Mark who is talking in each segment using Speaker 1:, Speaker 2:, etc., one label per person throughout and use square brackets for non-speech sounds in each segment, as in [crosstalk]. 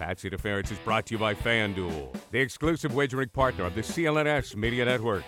Speaker 1: Pats Interference is brought to you by FanDuel, the exclusive wagering partner of the CLNS Media Network.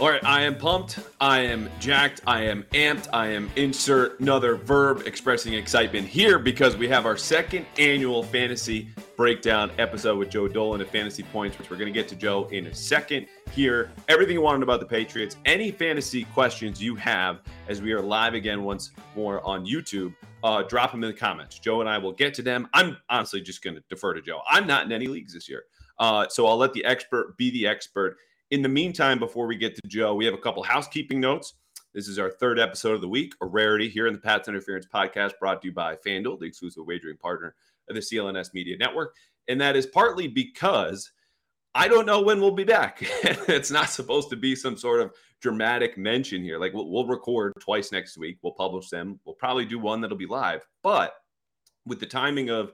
Speaker 2: All right, I am pumped. I am jacked. I am amped. I am insert another verb expressing excitement here because we have our second annual fantasy breakdown episode with Joe Dolan at Fantasy Points, which we're going to get to Joe in a second. Here, everything you wanted about the Patriots, any fantasy questions you have as we are live again once more on YouTube, uh, drop them in the comments. Joe and I will get to them. I'm honestly just going to defer to Joe. I'm not in any leagues this year. Uh, so I'll let the expert be the expert. In the meantime, before we get to Joe, we have a couple housekeeping notes. This is our third episode of the week, a rarity here in the Pats Interference podcast, brought to you by FanDuel, the exclusive wagering partner of the CLNS Media Network. And that is partly because I don't know when we'll be back. [laughs] it's not supposed to be some sort of dramatic mention here. Like we'll, we'll record twice next week, we'll publish them. We'll probably do one that'll be live. But with the timing of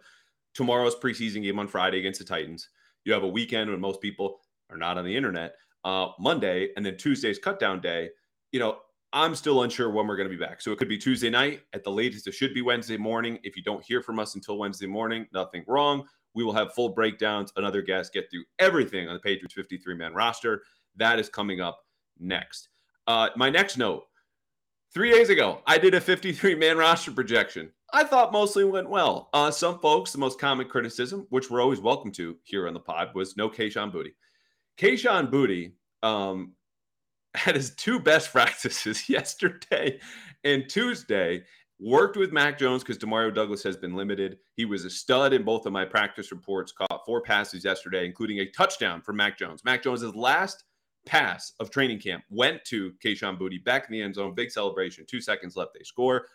Speaker 2: tomorrow's preseason game on Friday against the Titans, you have a weekend when most people are not on the internet uh, Monday, and then Tuesday's cutdown day. You know, I'm still unsure when we're going to be back. So it could be Tuesday night at the latest. It should be Wednesday morning. If you don't hear from us until Wednesday morning, nothing wrong. We will have full breakdowns, another guest, get through everything on the Patriots 53 man roster. That is coming up next. Uh, my next note three days ago, I did a 53 man roster projection. I thought mostly went well. Uh, some folks, the most common criticism, which we're always welcome to here on the pod, was no Kayshon Boutte. Kayshon Boutte um, [laughs] had his two best [laughs] practices yesterday and Tuesday. Worked with Mac Jones because Demario Douglas has been limited. He was a stud in both of my practice reports. Caught four passes yesterday, including a touchdown for Mac Jones. Mac Jones's last pass of training camp went to Kayshon Boutte back in the end zone. Big celebration. Two seconds left. They score.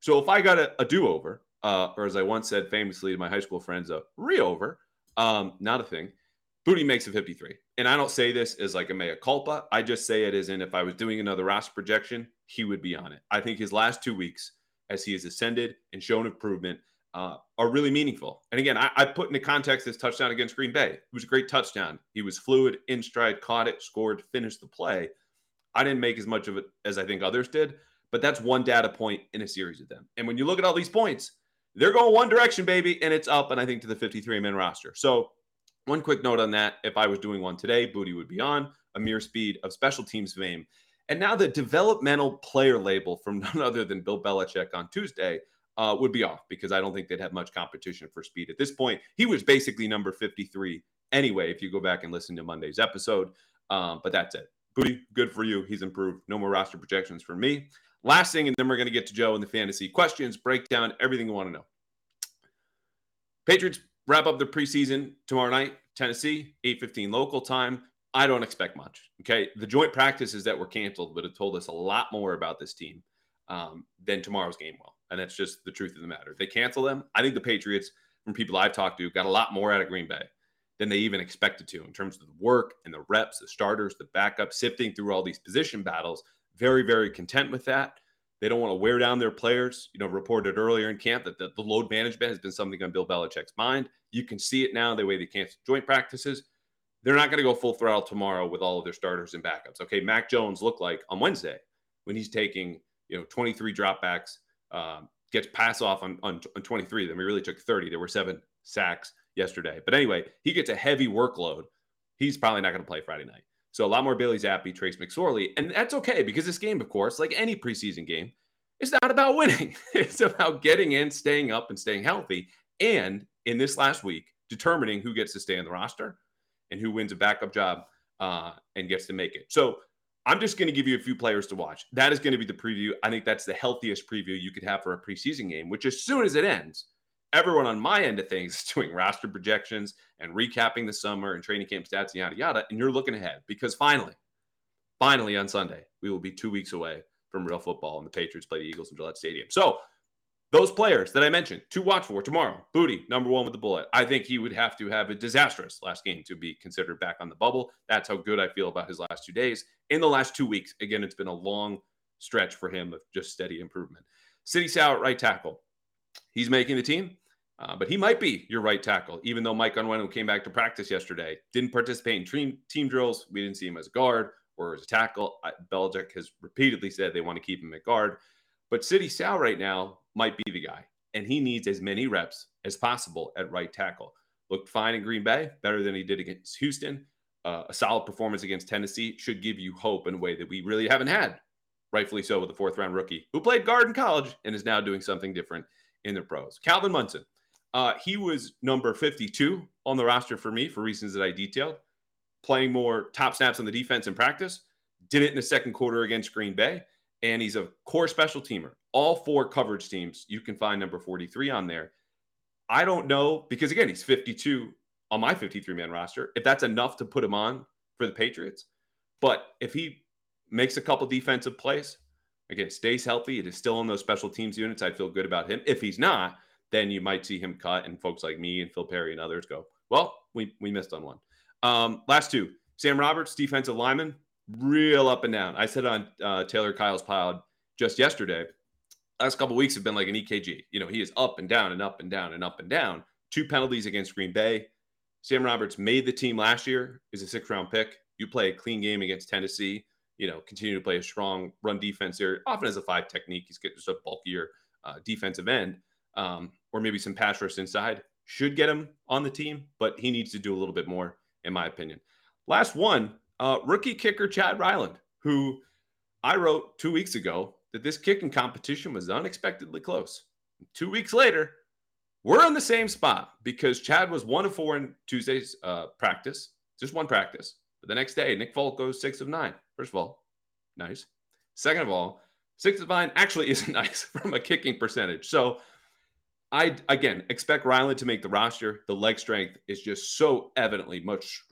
Speaker 2: So if I got a, a do over, uh, or as I once said famously to my high school friends, a re over, um, not a thing. Boutte makes a 53. And I don't say this as like a mea culpa. I just say it as in if I was doing another roster projection, he would be on it. I think his last two weeks, as he has ascended and shown improvement, uh, are really meaningful. And again, I, I put into context this touchdown against Green Bay. It was a great touchdown. He was fluid, in stride, caught it, scored, finished the play. I didn't make as much of it as I think others did, but that's one data point in a series of them. And when you look at all these points, they're going one direction, baby, and it's up, and I think to the 53 man roster. So, one quick note on that if I was doing one today, Boutte would be on a mere speed of special teams fame. And now the developmental player label from [laughs] none other than Bill Belichick on Tuesday uh, would be off because I don't think they'd have much competition for speed at this point. He was basically number 53 anyway, if you go back and listen to Monday's episode. Um, but that's it. Boutte, good for you. He's improved. No more roster projections for me. Last thing, and then we're going to get to Joe and the fantasy questions, breakdown, everything you want to know. Patriots wrap up their preseason tomorrow night, Tennessee, 8:15 local time. I don't expect much. Okay. The joint practices that were canceled would have told us a lot more about this team um, than tomorrow's game will. And that's just the truth of the matter. They cancel them, I think the Patriots, from people I've talked to, got a lot more out of Green Bay than they even expected to in terms of the work and the reps, the starters, the backups, sifting through all these position battles. Very, very content with that. They don't want to wear down their players. You know, reported earlier in camp that the, the load management has been something on Bill Belichick's mind. You can see it now the way they cancel joint practices. They're not going to go full throttle tomorrow with all of their starters and backups. Okay, Mac Jones looked like on Wednesday when he's taking you know 23 dropbacks, um, gets pass off on, on on 23. Then we really took 30. There were seven sacks yesterday. But anyway, he gets a heavy workload. He's probably not going to play Friday night. So a lot more Bailey Zappe, Trace McSorley, and that's okay because this game, of course, like any preseason game, it's not about winning. [laughs] it's about getting in, staying up, and staying healthy. And in this last week, determining who gets to stay on the roster and who wins a backup job uh, and gets to make it. So I'm just going to give you a few players to watch. That is going to be the preview. I think that's the healthiest preview you could have for a preseason game, which as soon as it ends, everyone on my end of things [laughs] is doing roster projections and recapping the summer and training camp stats and yada yada. And you're looking ahead because finally, finally on Sunday, we will be two weeks away from real football and the Patriots play the Eagles in Gillette Stadium. So those players that I mentioned to watch for tomorrow. Boutte, number one with the bullet. I think he would have to have a disastrous last game to be considered back on the bubble. That's how good I feel about his last two days. In the last two weeks, again, it's been a long stretch for him of just steady improvement. Sidy Sow at right tackle. He's making the team, uh, but he might be your right tackle, even though Mike Onwenu came back to practice yesterday. Didn't participate in team, team drills. We didn't see him as a guard or as a tackle. I, Belichick has repeatedly said they want to keep him at guard. But Sidy Sow right now might be and he needs as many reps as possible at right tackle. Looked fine in Green Bay, better than he did against Houston. Uh, a solid performance against Tennessee should give you hope in a way that we really haven't had, rightfully so, with a fourth round rookie who played guard in college and is now doing something different in the pros. Calvin Munson, uh, he was number 52 on the roster for me for reasons that I detailed, playing more top snaps on the defense in practice. Did it in the second quarter against Green Bay and he's a core special teamer. All four coverage teams, you can find number 43 on there. I don't know because again, he's 52 on my 53 man roster. If that's enough to put him on for the Patriots, but if he makes a couple defensive plays, again, stays healthy, it is still in those special teams units. I feel good about him. If he's not, then you might see him cut, and folks like me and Phil Perry and others go, well, we we missed on one. Um, last two, Sam Roberts, defensive lineman real up and down. I said on uh, Taylor Kyle's pod just yesterday. Last couple weeks have been like an EKG. You know, he is up and down and up and down and up and down. Two penalties against Green Bay. Sam Roberts made the team last year. Is a six round pick. You play a clean game against Tennessee. You know, continue to play a strong run defense here. Often as a five technique, he's getting just a bulkier uh, defensive end, um, or maybe some pass rush inside. Should get him on the team, but he needs to do a little bit more, in my opinion. Last one, uh, rookie kicker Chad Ryland, who I wrote two weeks ago that this kicking competition was unexpectedly close. Two weeks later, we're in the same spot because Chad was one of four in Tuesday's uh, practice, just one practice. But the next day, Nick Folk goes six of nine. First of all, nice. Second of all, six of nine actually [laughs] isn't nice from a kicking percentage. So I, again, expect Ryland to make the roster. The leg strength is just so evidently much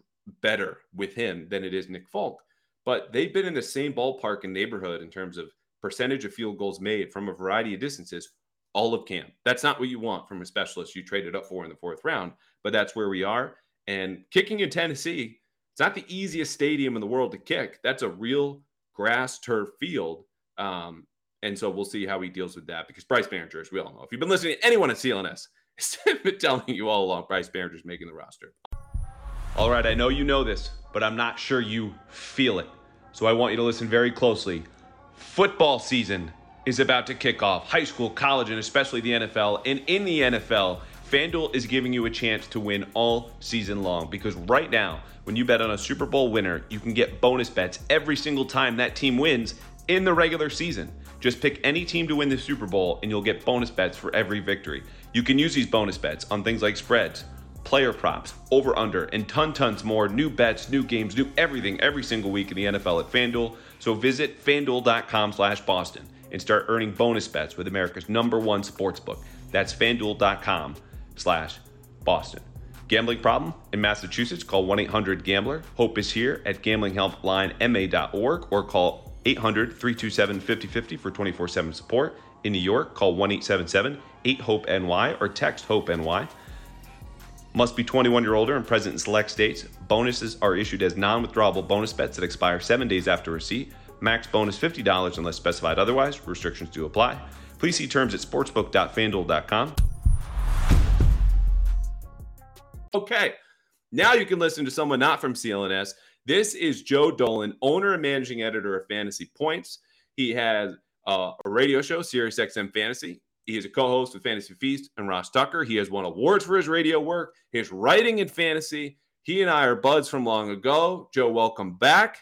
Speaker 2: better with him than it is Nick Folk. But they've been in the same ballpark and neighborhood in terms of percentage of field goals made from a variety of distances all of camp. That's not what you want from a specialist you traded up for in the fourth round, but that's where we are. And kicking in Tennessee, it's not the easiest stadium in the world to kick. That's a real grass turf field. Um, and so we'll see how he deals with that because Bryce Baringer, as we all know, if you've been listening to anyone at CLNS, [laughs] I've been telling you all along, Bryce Baringer is making the roster. All right, I know you know this, but I'm not sure you feel it. So I want you to listen very closely. Football season is about to kick off. High school, college, and especially the NFL. And in the NFL, FanDuel is giving you a chance to win all season long because right now, when you bet on a Super Bowl winner, you can get bonus bets every single time that team wins in the regular season. Just pick any team to win the Super Bowl and you'll get bonus bets for every victory. You can use these bonus bets on things like spreads player props, over under, and ton tons more. New bets, new games, new everything every single week in the NFL at FanDuel. So visit fanduel.com slash Boston and start earning bonus bets with America's number one sports book. That's fanduel.com slash Boston. Gambling problem in Massachusetts? Call 1 800 Gambler. Hope is here at gamblinghelplinema.org or call 800 327 5050 for 24 7 support. In New York, call 1 877 8 HOPE NY or text HOPE NY. Must be 21 year older and present in select states. Bonuses are issued as non withdrawable bonus bets that expire seven days after receipt. Max bonus $50 unless specified otherwise. Restrictions do apply. Please see terms at sportsbook.fanduel.com. Okay, now you can listen to someone not from CLNS. This is Joe Dolan, owner and managing editor of Fantasy Points. He has uh, a radio show, SiriusXM Fantasy. He is a co-host of Fantasy Feast and Ross Tucker. He has won awards for his radio work, his writing in fantasy. He and I are buds from long ago. Joe, welcome back.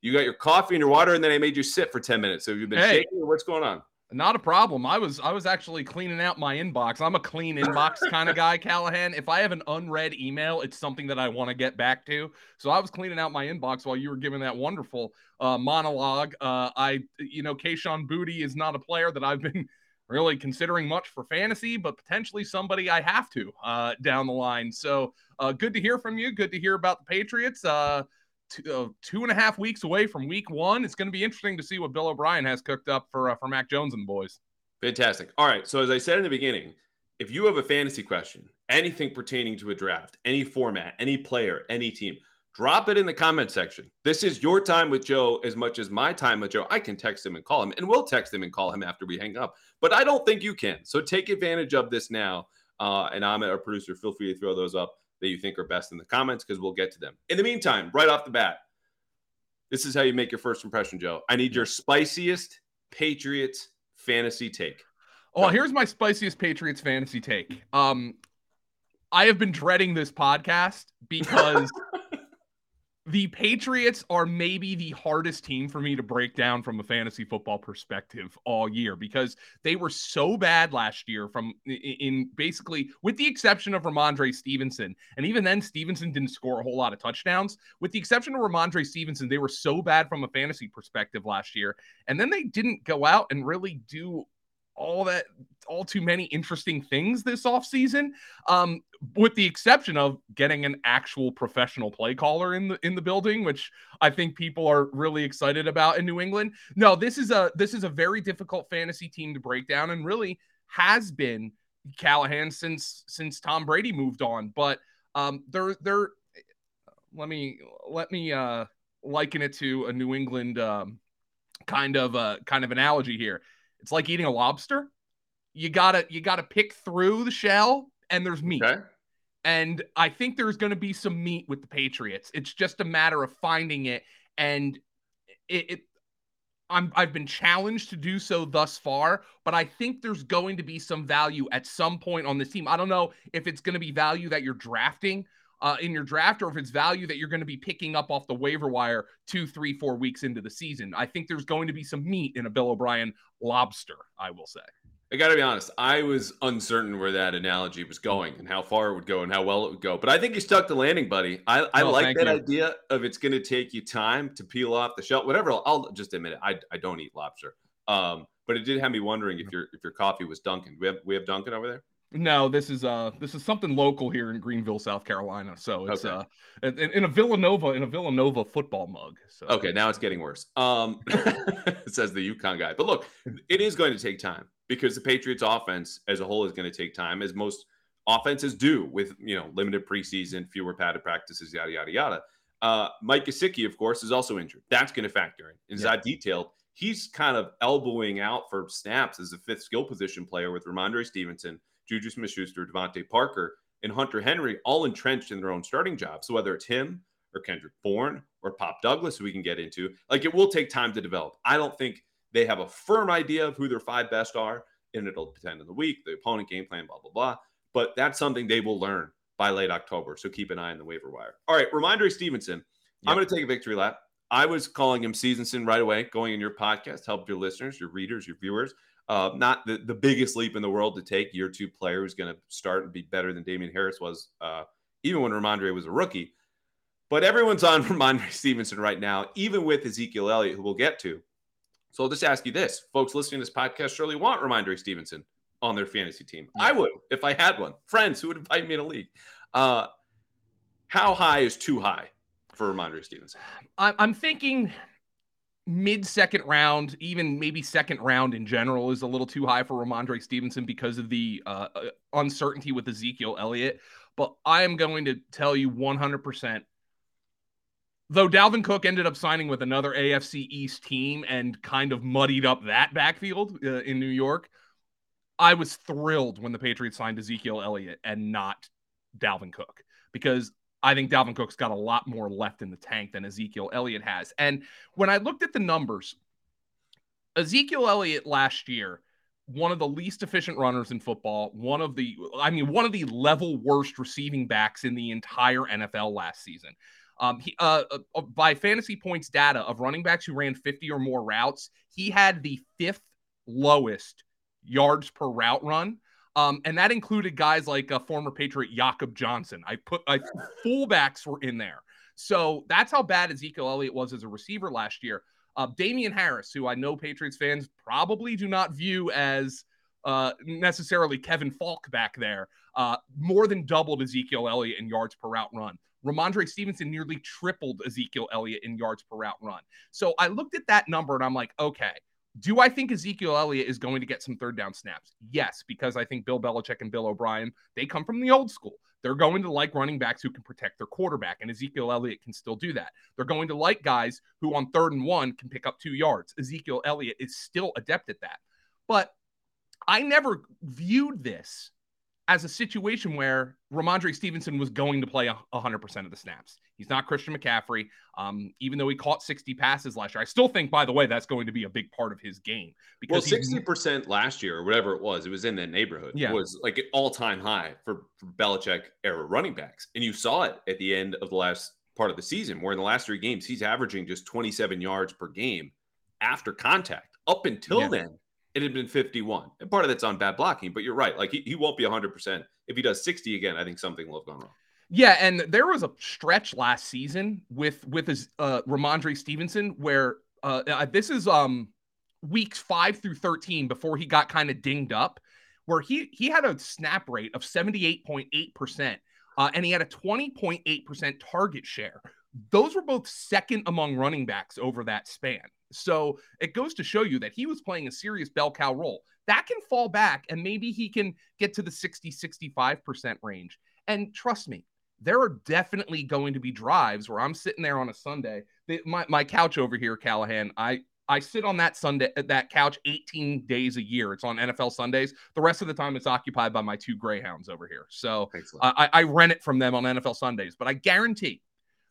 Speaker 2: You got your coffee and your water, and then I made you sit for 10 minutes. So you've been hey. shaking. What's going on?
Speaker 3: Not a problem. I was I was actually cleaning out my inbox. I'm a clean inbox [laughs] kind of guy, Callahan. If I have an unread email, it's something that I want to get back to. So I was cleaning out my inbox while you were giving that wonderful uh, monologue. Uh, I, you know, Kayshon Boutte is not a player that I've been really considering much for fantasy, but potentially somebody I have to uh, down the line. So uh, good to hear from you. Good to hear about the Patriots. Uh, two, uh, two and a half weeks away from week one. It's going to be interesting to see what Bill O'Brien has cooked up for uh, for Mac Jones and the boys.
Speaker 2: Fantastic. All right. So as I said in the beginning, if you have a fantasy question, anything pertaining to a draft, any format, any player, any team, drop it in the comment section. This is your time with Joe as much as my time with Joe. I can text him and call him, and we'll text him and call him after we hang up. But I don't think you can. So take advantage of this now. Uh, and I'm our producer. Feel free to throw those up that you think are best in the comments because we'll get to them. In the meantime, right off the bat, this is how you make your first impression, Joe. I need your spiciest Patriots fantasy take.
Speaker 3: Oh, here's my spiciest Patriots fantasy take. Um, I have been dreading this podcast because [laughs] the Patriots are maybe the hardest team for me to break down from a fantasy football perspective all year because they were so bad last year from in basically with the exception of Rhamondre Stevenson and even then Stevenson didn't score a whole lot of touchdowns. With the exception of Rhamondre Stevenson they were so bad from a fantasy perspective last year and then they didn't go out and really do all that all too many interesting things this offseason um with the exception of getting an actual professional play caller in the in the building which i think people are really excited about in new england. No this is a this is a very difficult fantasy team to break down and really has been callahan since since tom brady moved on. But um they're they're let me let me uh liken it to a new england um kind of uh kind of analogy here. It's like eating a lobster. You gotta you gotta pick through the shell, and there's meat. Okay. And I think there's going to be some meat with the Patriots. It's just a matter of finding it, and it, it I'm I've been challenged to do so thus far, but I think there's going to be some value at some point on this team. I don't know if it's going to be value that you're drafting uh, in your draft or if it's value that you're going to be picking up off the waiver wire two, three, four weeks into the season. I think there's going to be some meat in a Bill O'Brien lobster, I will say.
Speaker 2: I got to be honest. I was uncertain where that analogy was going and how far it would go and how well it would go. But I think you stuck the landing, buddy. I, I oh, like that you. idea of it's going to take you time to peel off the shell. Whatever. I'll just admit it. I, I don't eat lobster. Um, but it did have me wondering if your if your coffee was Dunkin'. We have we have Dunkin' over there.
Speaker 3: No, this is uh this is something local here in Greenville, South Carolina. So it's okay. uh in, in, a Villanova in a Villanova football mug. So
Speaker 2: okay, now it's getting worse. Um, [laughs] says the UConn guy. But look, it is going to take time because the Patriots offense as a whole is going to take time, as most offenses do with you know limited preseason, fewer padded practices, yada yada yada. Uh, Mike Gesicki, of course, is also injured. That's going to factor in. Is yeah. detailed? He's kind of elbowing out for snaps as a fifth skill position player with Rhamondre Stevenson Juju Smith Schuster, DeVante Parker, and Hunter Henry all entrenched in their own starting jobs. So whether it's him or Kendrick Bourne or Pop Douglas, who we can get into, like it will take time to develop. I don't think they have a firm idea of who their five best are, and it'll depend on the week, the opponent game plan, blah, blah, blah. But that's something they will learn by late October. So keep an eye on the waiver wire. All right, Rhamondre Stevenson. Yep. I'm going to take a victory lap. I was calling him Seasonson right away, going in your podcast, help your listeners, your readers, your viewers. Uh, not the, the biggest leap in the world to take. Year two player who's going to start and be better than Damien Harris was, uh, even when Rhamondre was a rookie. But everyone's on [laughs] Rhamondre Stevenson right now, even with Ezekiel Elliott, who we'll get to. So I'll just ask you this folks listening to this podcast surely want Rhamondre Stevenson on their fantasy team. I would if I had one. Friends who would invite me in a league. Uh, how high is too high for Rhamondre Stevenson?
Speaker 3: I'm thinking mid second round, even maybe second round in general, is a little too high for Rhamondre Stevenson because of the uh, uh, uncertainty with Ezekiel Elliott. But I am going to tell you 100%. Though Dalvin Cook ended up signing with another AFC East team and kind of muddied up that backfield uh, in New York, I was thrilled when the Patriots signed Ezekiel Elliott and not Dalvin Cook because I think Dalvin Cook's got a lot more left in the tank than Ezekiel Elliott has. And when I looked at the numbers, Ezekiel Elliott last year, one of the least efficient runners in football, one of the, I mean, one of the level worst receiving backs in the entire NFL last season. Um, he, uh, uh, by fantasy points data of running backs who ran 50 or more routes, he had the fifth lowest yards per route run. Um, and that included guys like a former Patriot Jakob Johnson. I put I, fullbacks were in there. So that's how bad Ezekiel Elliott was as a receiver last year. Uh, Damien Harris, who I know Patriots fans probably do not view as uh, necessarily Kevin Faulk back there, uh, more than doubled Ezekiel Elliott in yards per route run. Rhamondre Stevenson nearly tripled Ezekiel Elliott in yards per route run. So I looked at that number and I'm like, okay, do I think Ezekiel Elliott is going to get some third down snaps? Yes, because I think Bill Belichick and Bill O'Brien, they come from the old school. They're going to like running backs who can protect their quarterback, and Ezekiel Elliott can still do that. They're going to like guys who on third and one can pick up two yards. Ezekiel Elliott is still adept at that. But I never viewed this as a situation where Rhamondre Stevenson was going to play 100% of the snaps. He's not Christian McCaffrey. Um, even though he caught 60 passes last year, I still think, by the way, that's going to be a big part of his game.
Speaker 2: Because well, 60% last year or whatever it was, it was in that neighborhood. Yeah. It was like an all time high for, for Belichick era running backs. And you saw it at the end of the last part of the season, where in the last three games, he's averaging just 27 yards per game after contact. Up until yeah. then, it had been 51. And part of that's on bad blocking, but you're right. Like he, he won't be 100%. If he does 60 again, I think something will have gone wrong.
Speaker 3: Yeah, and there was a stretch last season with with his uh Rhamondre Stevenson where uh, uh this is um weeks 5 through 13 before he got kind of dinged up where he he had a snap rate of 78.8% uh, and he had a 20.8% target share. Those were both second among running backs over that span. So it goes to show you that he was playing a serious bell cow role. That can fall back and maybe he can get to the 60, 65% range. And trust me, there are definitely going to be drives where I'm sitting there on a Sunday. My, my couch over here, Callahan, I, I sit on that Sunday that couch 18 days a year. It's on NFL Sundays. The rest of the time, it's occupied by my two Greyhounds over here. So uh, I, I rent it from them on NFL Sundays. But I guarantee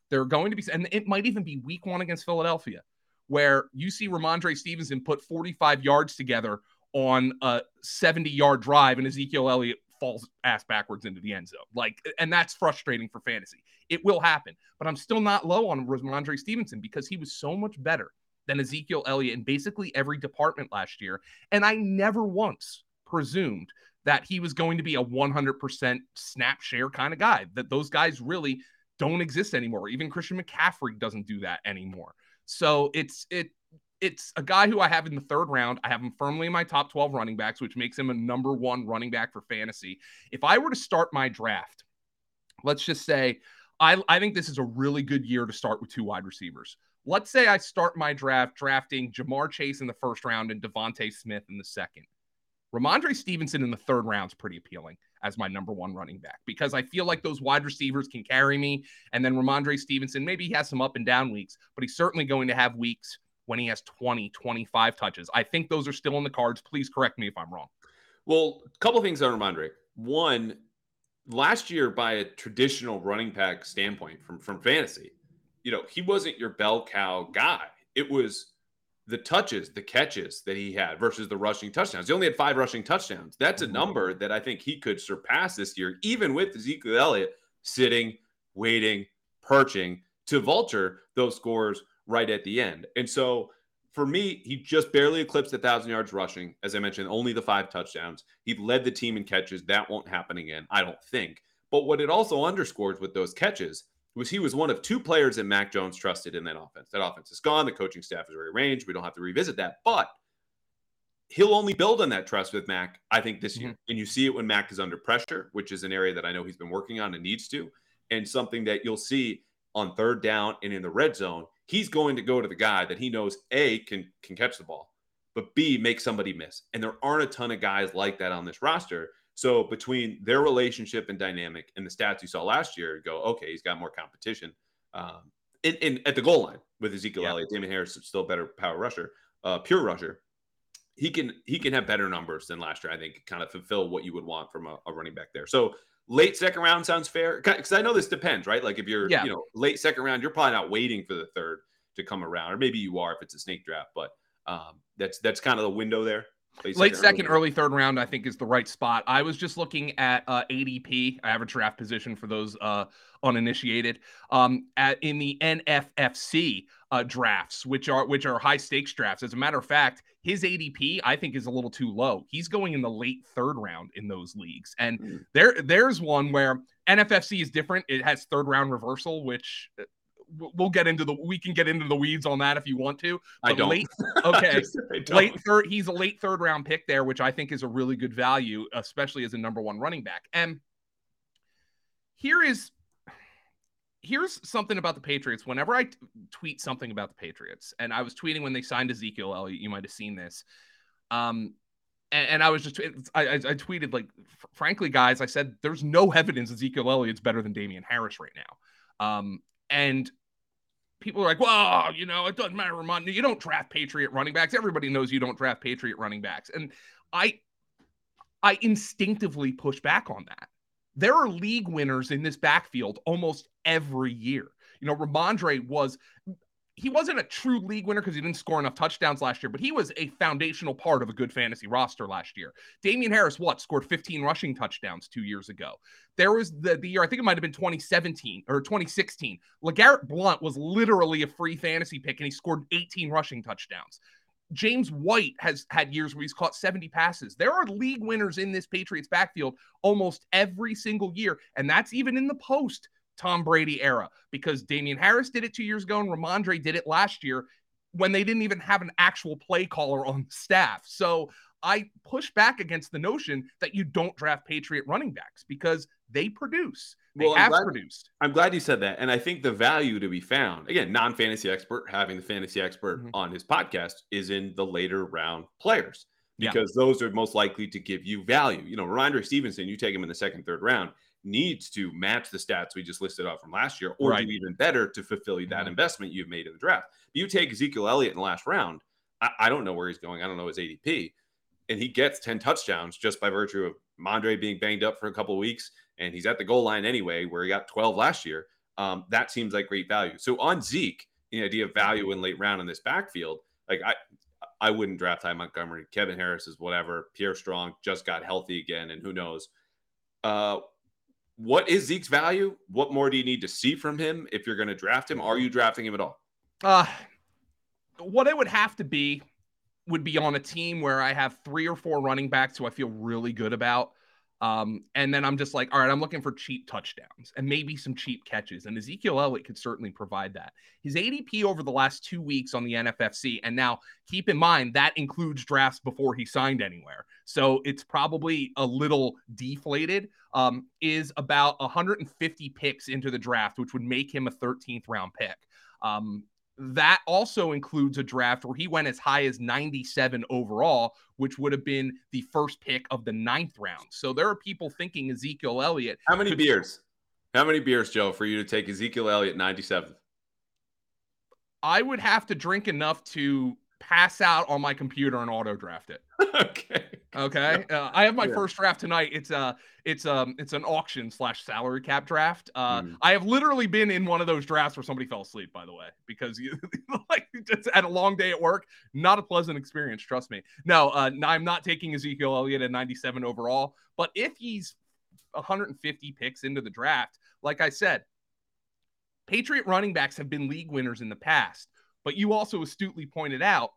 Speaker 3: there are going to be, and it might even be Week One against Philadelphia where you see Rhamondre Stevenson put 45 yards together on a 70 yard drive and Ezekiel Elliott falls ass backwards into the end zone. Like, and that's frustrating for fantasy. It will happen, but I'm still not low on Rhamondre Stevenson because he was so much better than Ezekiel Elliott in basically every department last year. And I never once presumed that he was going to be a 100% snap share kind of guy, that those guys really don't exist anymore. Even Christian McCaffrey doesn't do that anymore. So it's it it's a guy who I have in the third round. I have him firmly in my top 12 running backs, which makes him a number one running back for fantasy. If I were to start my draft, let's just say I, I think this is a really good year to start with two wide receivers. Let's say I start my draft drafting Ja'Marr Chase in the first round and DeVonta Smith in the second. Rhamondre Stevenson in the third round is pretty appealing as my number one running back because I feel like those wide receivers can carry me. And then Rhamondre Stevenson, maybe he has some up and down weeks, but he's certainly going to have weeks when he has 20, 25 touches. I think those are still in the cards. Please correct me if I'm wrong.
Speaker 2: Well, a couple things on Rhamondre. One, last year, by a traditional running back standpoint from, from fantasy, you know, he wasn't your bell cow guy. It was the touches, the catches that he had versus the rushing touchdowns. He only had five rushing touchdowns. That's a number that I think he could surpass this year, even with Ezekiel Elliott sitting, waiting, perching to vulture those scores right at the end. And so for me, he just barely eclipsed a thousand yards rushing. As I mentioned, only the five touchdowns. He led the team in catches. That won't happen again, I don't think. But what it also underscores with those catches was he was one of two players that Mac Jones trusted in that offense. That offense is gone. The coaching staff is rearranged. We don't have to revisit that. But he'll only build on that trust with Mac, I think, this year. Mm-hmm. And you see it when Mac is under pressure, which is an area that I know he's been working on and needs to, and something that you'll see on third down and in the red zone. He's going to go to the guy that he knows A can can catch the ball, but B make somebody miss. And there aren't a ton of guys like that on this roster. So between their relationship and dynamic and the stats you saw last year, go okay, he's got more competition. Um, in, in at the goal line with Ezekiel yeah. Elliott, Damien Harris is still better power rusher, uh, pure rusher. He can he can have better numbers than last year. I think kind of fulfill what you would want from a, a running back there. So late second round sounds fair because I know this depends, right? Like if you're yeah. you know late second round, you're probably not waiting for the third to come around, or maybe you are if it's a snake draft, but um, that's that's kind of the window there. Late,
Speaker 3: Late second,
Speaker 2: early
Speaker 3: early third round, I think is the right spot. I was just looking at uh, ADP, average draft position for those uh, uninitiated, um, at, in the NFFC uh, drafts, which are which are high stakes drafts. As a matter of fact, his ADP I think is a little too low. He's going in the late third round in those leagues, and
Speaker 2: Hmm.
Speaker 3: there there's one where NFFC is different. It has third round reversal, which uh, we'll- get into the we can get into the weeds on that if you want to.
Speaker 2: I don't.
Speaker 3: Late, [laughs] okay,
Speaker 2: don't.
Speaker 3: late third. He's a late third round pick there, which I think is a really good value, especially as a number one running back. And here is here's something about the Patriots. Whenever I t- tweet something about the Patriots, and I was tweeting when they signed Ezekiel Elliott, you might have seen this. Um, and, and I was just I, I, I tweeted like, frankly, guys, I said there's no evidence Ezekiel Elliott's better than Damien Harris right now. Um, and people are like, well, you know, it doesn't matter, Ramon. You don't draft Patriot running backs. Everybody knows you don't draft Patriot running backs. And I I instinctively push back on that. There are league winners in this backfield almost every year. You know, Rhamondre was he wasn't a true league winner because he didn't score enough touchdowns last year, but he was a foundational part of a good fantasy roster last year. Damien Harris, what, scored 15 rushing touchdowns two years ago. There was the, the year, I think it might have been 2017 or 2016. LeGarrette Blunt was literally a free fantasy pick and he scored 18 rushing touchdowns. James White has had years where he's caught 70 passes. There are league winners in this Patriots backfield almost every single year, and that's even in the post Tom Brady era because Damien Harris did it two years ago and Rhamondre did it last year when they didn't even have an actual play caller on staff. So I push back against the notion that you don't draft Patriot running backs because they produce. They
Speaker 2: Well, I'm
Speaker 3: have
Speaker 2: glad-
Speaker 3: produced.
Speaker 2: I'm glad you said that. And I think the value to be found, again, non fantasy expert, having the fantasy expert
Speaker 3: Mhm.
Speaker 2: on his podcast is in the later round players
Speaker 3: Yeah.
Speaker 2: because those are most likely to give you value. You know, Rondre Stevenson, you take him in the second, third round, needs to match the stats we just listed off from last year or
Speaker 3: Right.
Speaker 2: do even better to fulfill that
Speaker 3: Mhm.
Speaker 2: investment you've made in the draft. If you take Ezekiel Elliott in the last round, I, I don't know where he's going. I don't know his ADP. And he gets 10 touchdowns just by virtue of Mondre being banged up for a couple weeks and he's at the goal line anyway, where he got 12 last year. Um, that seems like great value. So on Zeke, the idea of value in late round in this backfield, like I, I wouldn't draft Ty Montgomery. Kevin Harris is whatever. Pierre Strong just got healthy again, and who knows. Uh, what is Zeke's value? What more do you need to see from him if you're going to draft him? Are you drafting him at all?
Speaker 3: Uh, what it would have to be would be on a team where I have three or four running backs who I feel really good about. Um, and then I'm just like, all right, I'm looking for cheap touchdowns and maybe some cheap catches. And Ezekiel Elliott could certainly provide that. His ADP over the last two weeks on the NFFC, and now keep in mind that includes drafts before he signed anywhere. So it's probably a little deflated, um, is about 150 picks into the draft, which would make him a 13th round pick. Um, that also includes a draft where he went as high as 97 overall, which would have been the first pick of the ninth round. So there are people thinking Ezekiel Elliott.
Speaker 2: How many
Speaker 3: could-
Speaker 2: beers? How many beers, Joe, for you to take Ezekiel Elliott 97th?
Speaker 3: I would have to drink enough to pass out on my computer and auto draft it. [laughs]
Speaker 2: okay.
Speaker 3: Okay, uh, I have my
Speaker 2: Yeah.
Speaker 3: first draft tonight. It's a, it's um, it's an auction slash salary cap draft. Uh,
Speaker 2: Mm.
Speaker 3: I have literally been in one of those drafts where somebody fell asleep. By the way, because you [laughs] like just had a long day at work, not a pleasant experience. Trust me. No, uh, I'm not taking Ezekiel Elliott at 97 overall. But if he's 150 picks into the draft, like I said, Patriot running backs have been league winners in the past. But you also astutely pointed out,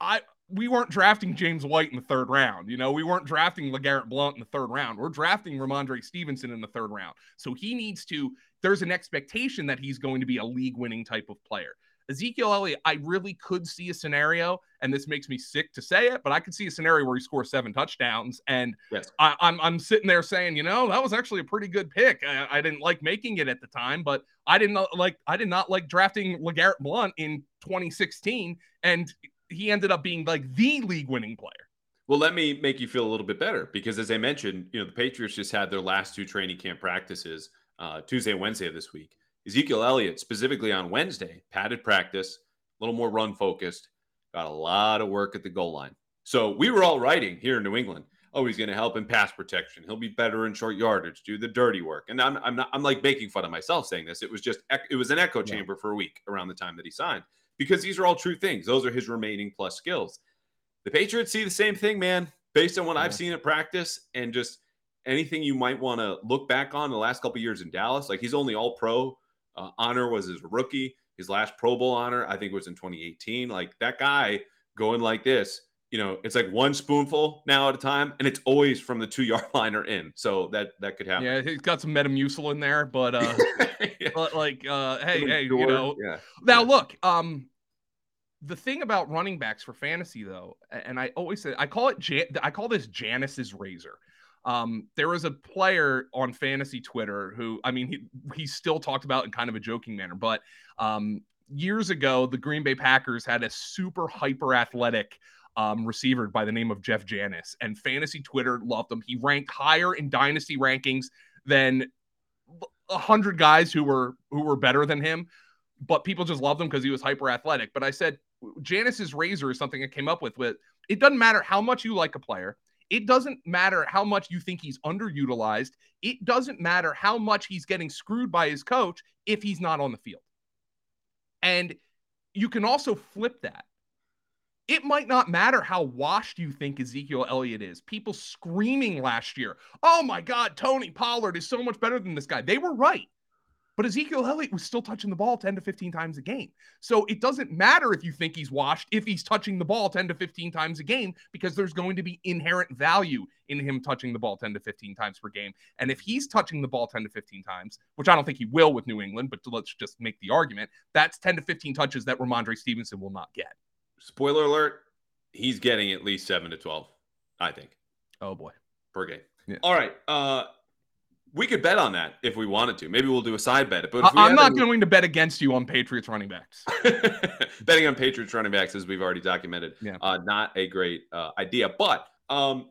Speaker 3: I we weren't drafting James White in the third round. You know, we weren't drafting LeGarrette Blunt in the third round. We're drafting Rhamondre Stevenson in the third round. So he needs to, there's an expectation that he's going to be a league winning type of player. Ezekiel Elliott, I really could see a scenario, and this makes me sick to say it, but I could see a scenario where he scores seven touchdowns. And
Speaker 2: Yes.
Speaker 3: I, I'm, I'm sitting there saying, you know, that was actually a pretty good pick. I, I didn't like making it at the time, but I didn't uh, like, I did not like drafting LeGarrette Blunt in 2016. And he ended up being like the league winning player.
Speaker 2: Well, let me make you feel a little bit better because, as I mentioned, you know the Patriots just had their last two training camp practices uh, Tuesday and Wednesday of this week. Ezekiel Elliott, specifically on Wednesday, padded practice, a little more run focused, got a lot of work at the goal line. So we were all writing here in New England. Oh, he's going to help in pass protection. He'll be better in short yardage, do the dirty work. And I'm, I'm not, I'm like making fun of myself saying this. It was just, it was an echo
Speaker 3: Yeah.
Speaker 2: chamber for a week around the time that he signed because these are all true things. Those are his remaining plus skills. the Patriots see the same thing, man, based on what
Speaker 3: Yeah.
Speaker 2: I've seen at practice and just anything you might want to look back on the last couple years in Dallas. Like he's only all pro uh, honor was his rookie. His last Pro Bowl honor, I think, was in 2018. Like that guy going like this, you know, it's like one spoonful now at a time, and it's always from the two yard [laughs] line or in. So that that could happen.
Speaker 3: Yeah, he's got some Metamucil in there, but uh, [laughs]
Speaker 2: Yeah.
Speaker 3: but like, uh, hey, hey, you know,
Speaker 2: yeah.
Speaker 3: Now look, um, the thing about running backs for fantasy though, and I always say I call it Jan- I call this Janis's razor. Um, there was a player on fantasy Twitter who, I mean, he he's still talked about in kind of a joking manner, but um, years ago, the Green Bay Packers had a super hyper athletic um, receiver by the name of Jeff Janis, and fantasy Twitter loved him. He ranked higher in dynasty rankings than a hundred guys who were who were better than him but people just loved him because he was hyper athletic. But I said Janis's razor is something I came up with. With it doesn't matter how much you like a player. It doesn't matter how much you think he's underutilized. It doesn't matter how much he's getting screwed by his coach if he's not on the field. And you can also flip that. It might not matter how washed you think Ezekiel Elliott is. People screaming last year, oh my God, Tony Pollard is so much better than this guy. They were right. But Ezekiel Elliott was still touching the ball 10 to 15 times a game. So it doesn't matter if you think he's washed if he's touching the ball 10 to 15 times a game because there's going to be inherent value in him touching the ball 10 to 15 times per game. And if he's touching the ball 10 to 15 times, which I don't think he will with New England, but let's just make the argument, that's 10 to 15 touches that Rhamondre Stevenson will not get.
Speaker 2: Spoiler alert: he's getting at least seven to twelve. I think
Speaker 3: Oh boy.
Speaker 2: per game.
Speaker 3: Yeah.
Speaker 2: All right. Uh, we could bet on that if we wanted to. Maybe we'll do a side bet. But if we
Speaker 3: I- I'm not
Speaker 2: any-
Speaker 3: going to bet against you on Patriots running backs. [laughs]
Speaker 2: betting on Patriots running backs, as we've already documented,
Speaker 3: Yeah.
Speaker 2: uh, not a great uh, idea. But um,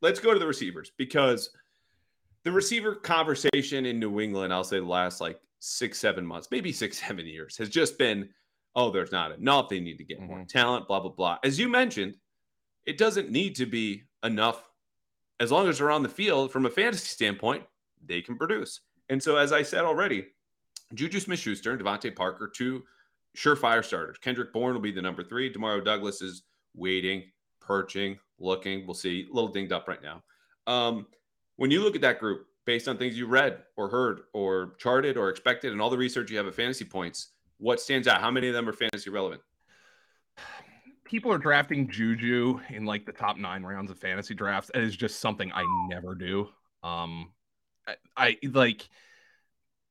Speaker 2: Let's go to the receivers because the receiver conversation in New England, I'll say the last like six, seven months, maybe six, [laughs] seven years, has just been, oh, there's not enough. They need to get more mm-hmm. talent, blah, blah, blah. As you mentioned, it doesn't need to be enough. As long as they're on the field from a fantasy standpoint, they can produce. And so, as I said already, Juju Smith Schuster and DeVante Parker, two surefire starters. Kendrick Bourne will be the number three. Demario Douglas is waiting, perching, looking. We'll see. A little dinged up right now. Um, when you look at that group, based on things you read or heard or charted or expected, and all the research you have at fantasy points, what stands out? How many of them are fantasy relevant?
Speaker 3: people are drafting Juju in like the top nine rounds of fantasy drafts. It is just something I never do. Um, I, I like,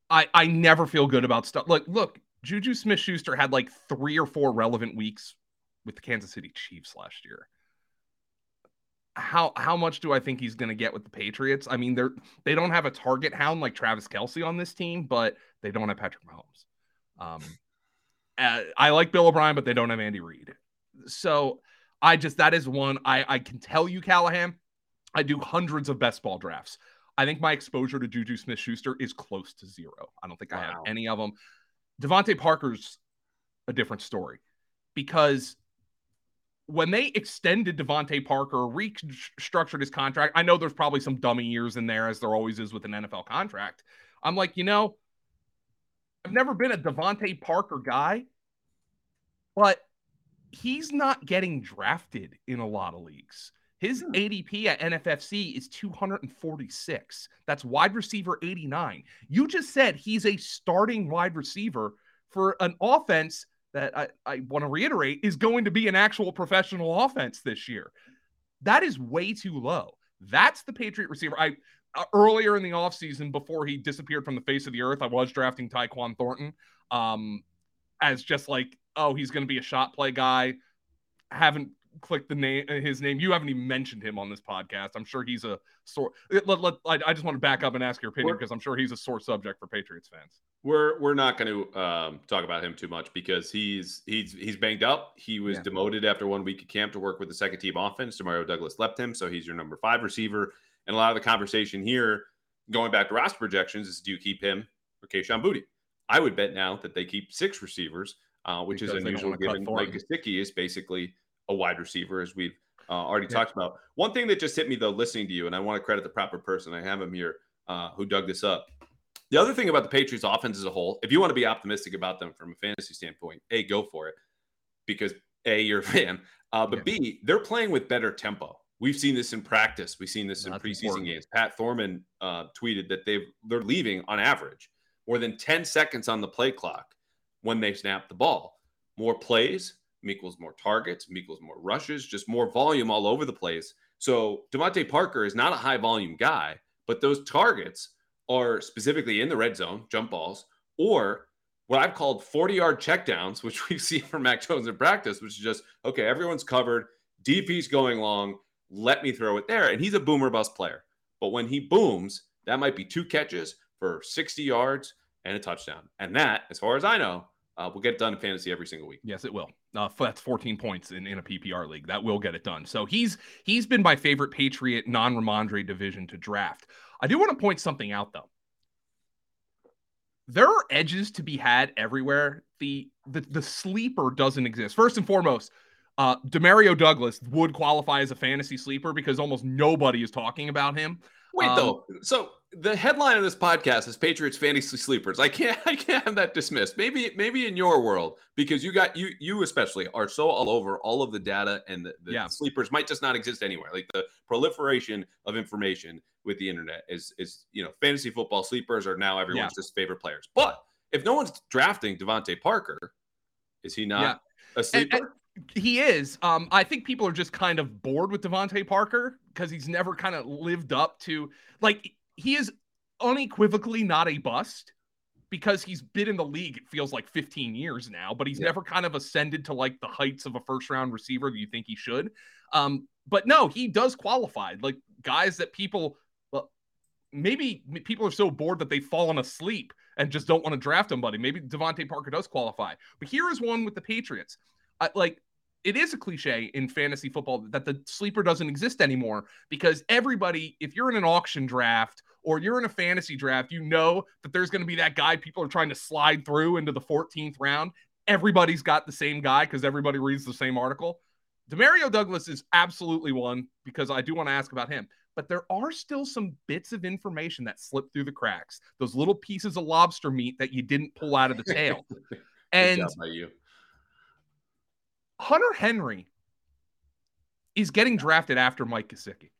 Speaker 3: I I never feel good about stuff. Like, look, Juju Smith Schuster had like three or four relevant weeks with the Kansas City Chiefs last year. How how much do I think he's going to get with the Patriots? I mean, they're they don't have a target hound like Travis Kelce on this team, but they don't have Patrick Mahomes. Um, uh, I like Bill O'Brien, but they don't have Andy Reid so I just that is one I I can tell you, Callahan. I do hundreds of best ball drafts. I think my exposure to Juju Smith Schuster is close to zero. I don't think I have any of them. DeVante Parker's a different story because when they extended DeVante Parker, restructured his contract, I know there's probably some dummy years in there, as there always is with an NFL contract. I'm like, you know, I've never been a DeVante Parker guy, but he's not getting drafted in a lot of leagues. His hmm. ADP at NFFC is 246. That's wide receiver 89. You just said he's a starting wide receiver for an offense that I, I want to reiterate is going to be an actual professional offense this year. That is way too low. That's the Patriot receiver. I uh, earlier in the offseason, before he disappeared from the face of the earth, I was drafting Tyquan Thornton um, as just like, oh, he's going to be a shot play guy. Haven't click the name, uh, his name. You haven't even mentioned him on this podcast. I'm sure he's a sore. Let, let, I, I just want to back up and ask your opinion because I'm sure he's a sore subject for Patriots fans.
Speaker 2: We're we're not going to um, talk about him too much because he's he's he's banged up. He was
Speaker 3: Yeah.
Speaker 2: demoted after one week of camp to work with the second team offense. Demario Douglas left him, so he's your number five receiver. And a lot of the conversation here, going back to roster projections, is do you keep him or Kayshon Boutte? I would bet now that they keep six receivers, uh, which
Speaker 3: Because
Speaker 2: is unusual given. Mike Gesicki is basically a wide receiver, as we've uh, already
Speaker 3: Yeah.
Speaker 2: talked about. One thing that just hit me though, listening to you, and I want to credit the proper person. I have him here uh, who dug this up. The other thing about the Patriots offense as a whole, if you want to be optimistic about them from a fantasy standpoint, A, go for it because A, you're a fan. Uh, but B, they're playing with better tempo. We've seen this in practice. We've seen this in preseason
Speaker 3: important.
Speaker 2: games. Pat Thorman uh, tweeted that they've they're leaving on average more than 10 seconds on the play clock when they snap the ball. More plays equals more targets, equals more rushes, just more volume all over the place. So DeVante Parker is not a high volume guy, but those targets are specifically in the red zone, jump balls, or what I've called 40 yard checkdowns, [laughs] which we see from Mac Jones in practice, which is just, okay, everyone's covered, DP's going long, let me throw it there. And he's a boomer bust player. But when he booms, that might be two catches for 60 yards and a touchdown. And that, as far as I know, uh, will get done in fantasy every single week.
Speaker 3: Yes, it will. Uh, that's 14 points in, in a PPR league. That will get it done. So he's he's been my favorite Patriot non-Rhamondre division to draft. I do want to point something out though. There are edges to be had everywhere. The the the sleeper doesn't exist. First and foremost, uh, Demario Douglas would qualify as a fantasy sleeper because almost nobody is talking about him.
Speaker 2: Wait
Speaker 3: Um,
Speaker 2: though, so the headline of this podcast is Patriots fantasy sleepers. I can't, [laughs] I can't have that dismissed. Maybe, maybe in your world because you got you, you especially are so all over all of the data and the, the
Speaker 3: Yeah.
Speaker 2: sleepers might just not exist anywhere. Like the proliferation of information with the internet is, is you know, fantasy football sleepers are now everyone's just favorite players. But if no one's drafting DeVante Parker, is he not
Speaker 3: Yeah.
Speaker 2: a sleeper?
Speaker 3: And- and he is. Um, I think people are just kind of bored with DeVante Parker because he's never kind of lived up to like he is unequivocally not a bust because he's been in the league, it feels like 15 years now, but he's
Speaker 2: Yeah.
Speaker 3: never kind of ascended to like the heights of a first round receiver that you think he should. Um, but no, he does qualify. Like guys that people well, maybe people are so bored that they've fallen asleep and just don't want to draft somebody. Maybe DeVante Parker does qualify. But here is one with the Patriots. I, like it is a cliche in fantasy football that the sleeper doesn't exist anymore because everybody, if you're in an auction draft or you're in a fantasy draft, you know that there's going to be that guy people are trying to slide through into the 14th round. Everybody's got the same guy because everybody reads the same article. Demario Douglas is absolutely one because I do want to ask about him. But there are still some bits of information that slip through the cracks. Those little pieces of lobster meat that you didn't pull out of the tail. [laughs] And
Speaker 2: job by you.
Speaker 3: Hunter Henry is getting drafted after Mike Gesicki.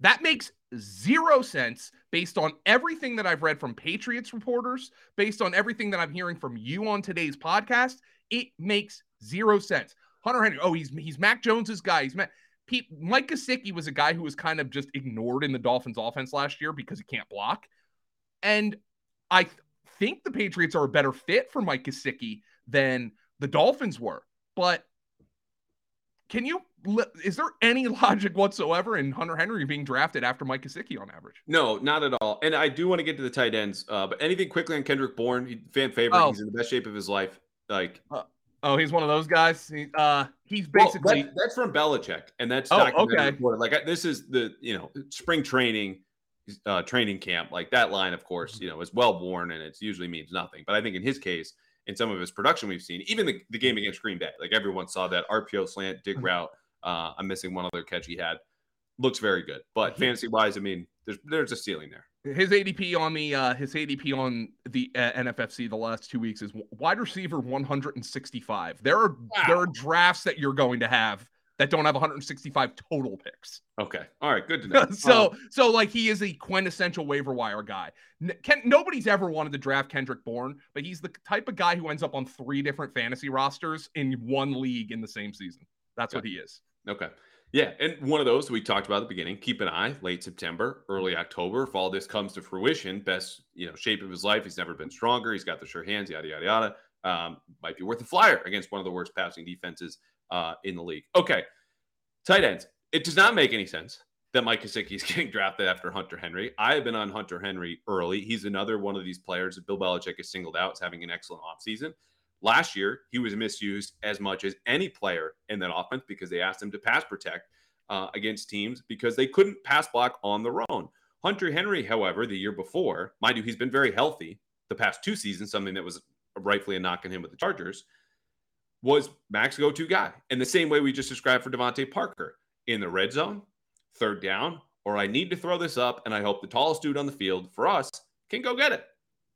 Speaker 3: That makes zero sense based on everything that I've read from Patriots reporters, based on everything that I'm hearing from you on today's podcast. It makes zero sense. Hunter Henry, oh, he's he's Mac Jones's guy. He's Mac. Pete, Mike Gesicki was a guy who was kind of just ignored in the Dolphins' offense last year because he can't block. And I th- think the Patriots are a better fit for Mike Gesicki than the Dolphins were. But can you? Is there any [laughs] logic whatsoever in Hunter Henry being drafted after Mike Gesicki on average?
Speaker 2: No, not at all. And I do want to get to the tight ends, uh, but anything quickly on Kendrick Bourne, fan favorite.
Speaker 3: Oh.
Speaker 2: He's in the best shape of his life. Like
Speaker 3: Oh, he's one of those guys. He, uh, he's
Speaker 2: Well,
Speaker 3: basically
Speaker 2: that- that's from Belichick, and that's
Speaker 3: Oh, okay.
Speaker 2: reported. Like I- this is the you know spring training, uh, training camp. Like that line, of course, you know, is well worn, and it usually means nothing. But I think in his case, in some of his production we've seen, even the, the game against Green Bay, like everyone saw that RPO slant, dig route. Uh, I'm missing one other catch he had. Looks very good, but fantasy wise, I mean, there's there's a ceiling there.
Speaker 3: his ADP on the uh, his ADP on the uh, NFFC the last two weeks is wide receiver 165. There are there are drafts that you're going to have that don't have 165 total picks.
Speaker 2: Okay, all right, good to know. [laughs]
Speaker 3: so
Speaker 2: Um,
Speaker 3: so like he is a quintessential waiver wire guy. Ken, nobody's ever wanted to draft Kendrick Bourne, but he's the type of guy who ends up on three different fantasy rosters in one league in the same season. That's what he is.
Speaker 2: Okay. Yeah, and one of those we talked about at the beginning. Keep an eye, late September, early October. If all this comes to fruition, best you know shape of his life. He's never been stronger. He's got the sure hands. Yada yada yada. Um, might be worth a flyer against one of the worst passing defenses uh, in the league. Okay, tight ends. It does not make any sense that Mike Gesicki is [laughs] getting drafted after Hunter Henry. I have been on Hunter Henry early. He's another one of these players that Bill Belichick has singled out as having an excellent offseason. Last year, he was misused as much as any player in that offense because they asked him to pass protect uh, against teams because they couldn't pass block on their own. Hunter Henry, however, the year before, mind you, he's been very healthy the past two seasons, something that was rightfully a knock on him with the Chargers, was Max go to guy. In the same way we just described for DeVante Parker in the red zone, third down, or I need to throw this up and I hope the tallest dude on the field for us can go get it.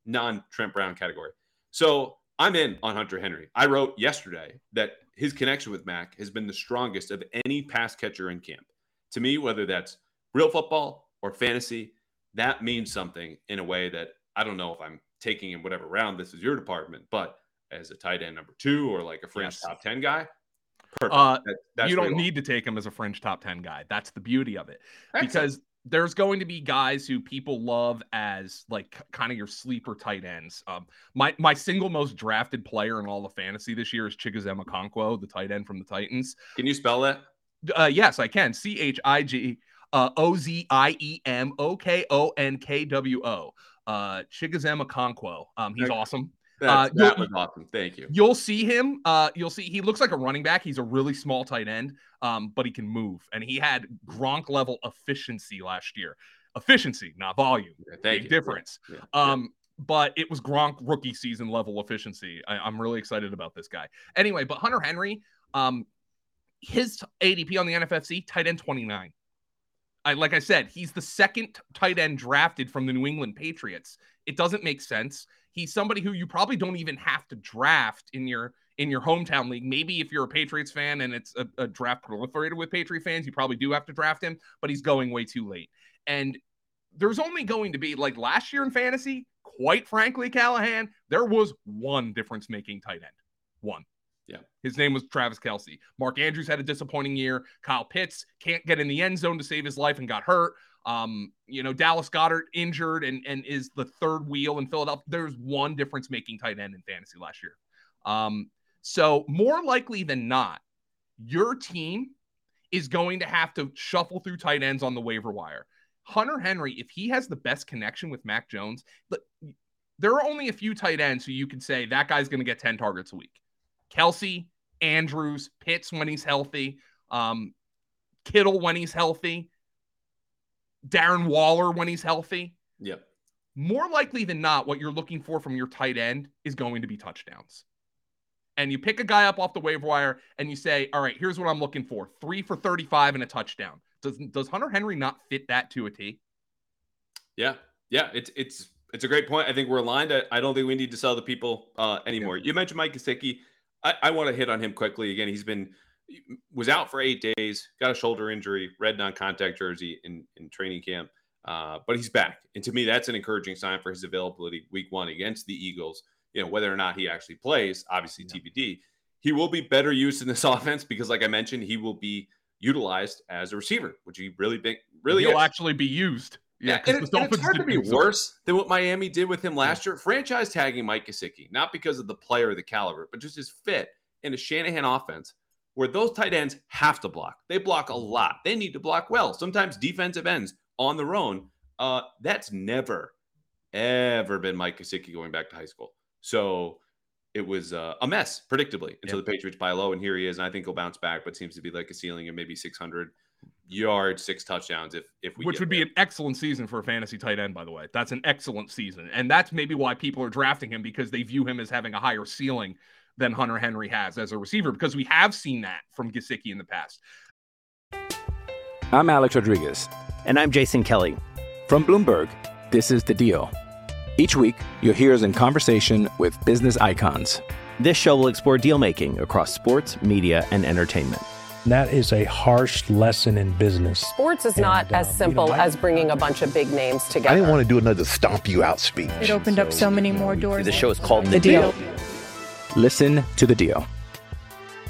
Speaker 2: Non Trent Brown category. So I'm in on Hunter Henry. I wrote yesterday that his connection with Mac has been the strongest of any pass catcher in camp. To me, whether that's real football or fantasy, that means something in a way that I don't know if I'm taking in whatever round this is your department, but as a tight end number two or like a fringe yes. top 10 guy,
Speaker 3: perfect. Uh, that, you don't need to take him as a fringe top 10 guy. That's the beauty of it. Excellent. Because there's going to be guys who people love as like kind of your sleeper tight ends. Um, my my single most drafted player in all of fantasy this year is Chigoziem Okonkwo, the tight end from the Titans.
Speaker 2: Can you spell that?
Speaker 3: Uh, yes, I can. C H I G uh, O Z I E M O K O N K W O. Uh, Um, he's okay. awesome.
Speaker 2: Uh, that was awesome. Thank you.
Speaker 3: You'll see him. Uh, you'll see he looks like a running back. He's a really small tight end, um, but he can move. And he had Gronk level efficiency last year. Efficiency, not volume. Yeah, Big you. difference. Yeah, yeah, um, but it was Gronk rookie season level efficiency. I, am really excited about this guy. Anyway, but Hunter Henry, um, his ADP on the NFFC, tight end 29. I, like I said, he's the second tight end drafted from the New England Patriots. It doesn't make sense. He's somebody who you probably don't even have to draft in your in your hometown league. Maybe if you're a Patriots fan and it's a, a draft proliferated with Patriot fans, you probably do have to draft him, but he's going way too late. And there's only going to be like last year in fantasy, quite frankly, Callahan, there was one difference making tight end. One.
Speaker 2: Yeah.
Speaker 3: His name was Travis Kelce. Mark Andrews had a disappointing year. Kyle Pitts can't get in the end zone to save his life and got hurt. Um, you know, Dallas Goedert injured and, and is the third wheel in Philadelphia. There's one difference making tight end in fantasy last year. Um, so more likely than not, your team is going to have to shuffle through tight ends on the waiver wire. Hunter Henry, if he has the best connection with Mac Jones, there are only a few tight ends who you could say that guy's going to get 10 targets a week. Kelce, Andrews, Pitts when he's healthy, um, Kittle when he's healthy. Darren Waller when he's healthy.
Speaker 2: Yep.
Speaker 3: More likely than not, what you're looking for from your tight end is going to be touchdowns. And you pick a guy up off the waiver wire and you say, all right, here's what I'm looking for three for 35 and a touchdown. Does, does Hunter Henry not fit that to a T?
Speaker 2: Yeah. Yeah. It's, it's, it's a great point. I think we're aligned. I, I don't think we need to sell the people uh, anymore. Yeah. You mentioned Mike Gesicki. I, I want to hit on him quickly. Again, he's been was out for eight days, got a shoulder injury, red non-contact jersey in, in training camp, uh, but he's back. And to me, that's an encouraging sign for his availability week one against the Eagles. You know, whether or not he actually plays, obviously yeah. TBD. He will be better used in this [laughs] offense because, like I mentioned, he will be utilized as a receiver, which he really big, really
Speaker 3: will actually be used.
Speaker 2: Yeah, and, it, and it's hard to be worse than what Miami did with him last yeah. year. Franchise tagging Mike Gesicki, not because of the player or the caliber, but just his fit in a Shanahan offense where those tight ends have to block. They block a lot. They need to block well. Sometimes defensive ends on their own. Uh, that's never, ever been Mike Gesicki going back to high school. So it was uh, a mess, predictably, until yep. the Patriots buy low, and here he is. And I think he'll bounce back, but seems to be like a ceiling of maybe 600 yards, six touchdowns. If if we
Speaker 3: which would there. be an excellent season for a fantasy tight end, by the way. That's an excellent season, and that's maybe why people are drafting him because they view him as having a higher ceiling than Hunter Henry has as a receiver because we have seen that from Gesicki in the past.
Speaker 4: I'm Alex Rodriguez.
Speaker 5: And I'm Jason Kelly.
Speaker 4: From Bloomberg, this is The Deal. Each week, you'll hear us in conversation with business icons.
Speaker 5: This show will explore deal making across sports, media, and entertainment.
Speaker 6: That is a harsh lesson in business.
Speaker 7: Sports is and, not as simple you know, as bringing a bunch of big names together.
Speaker 8: I didn't want to do another stomp you out speech.
Speaker 9: It opened so, up so many more doors.
Speaker 5: The show is called The, the deal. deal.
Speaker 4: Listen to the deal.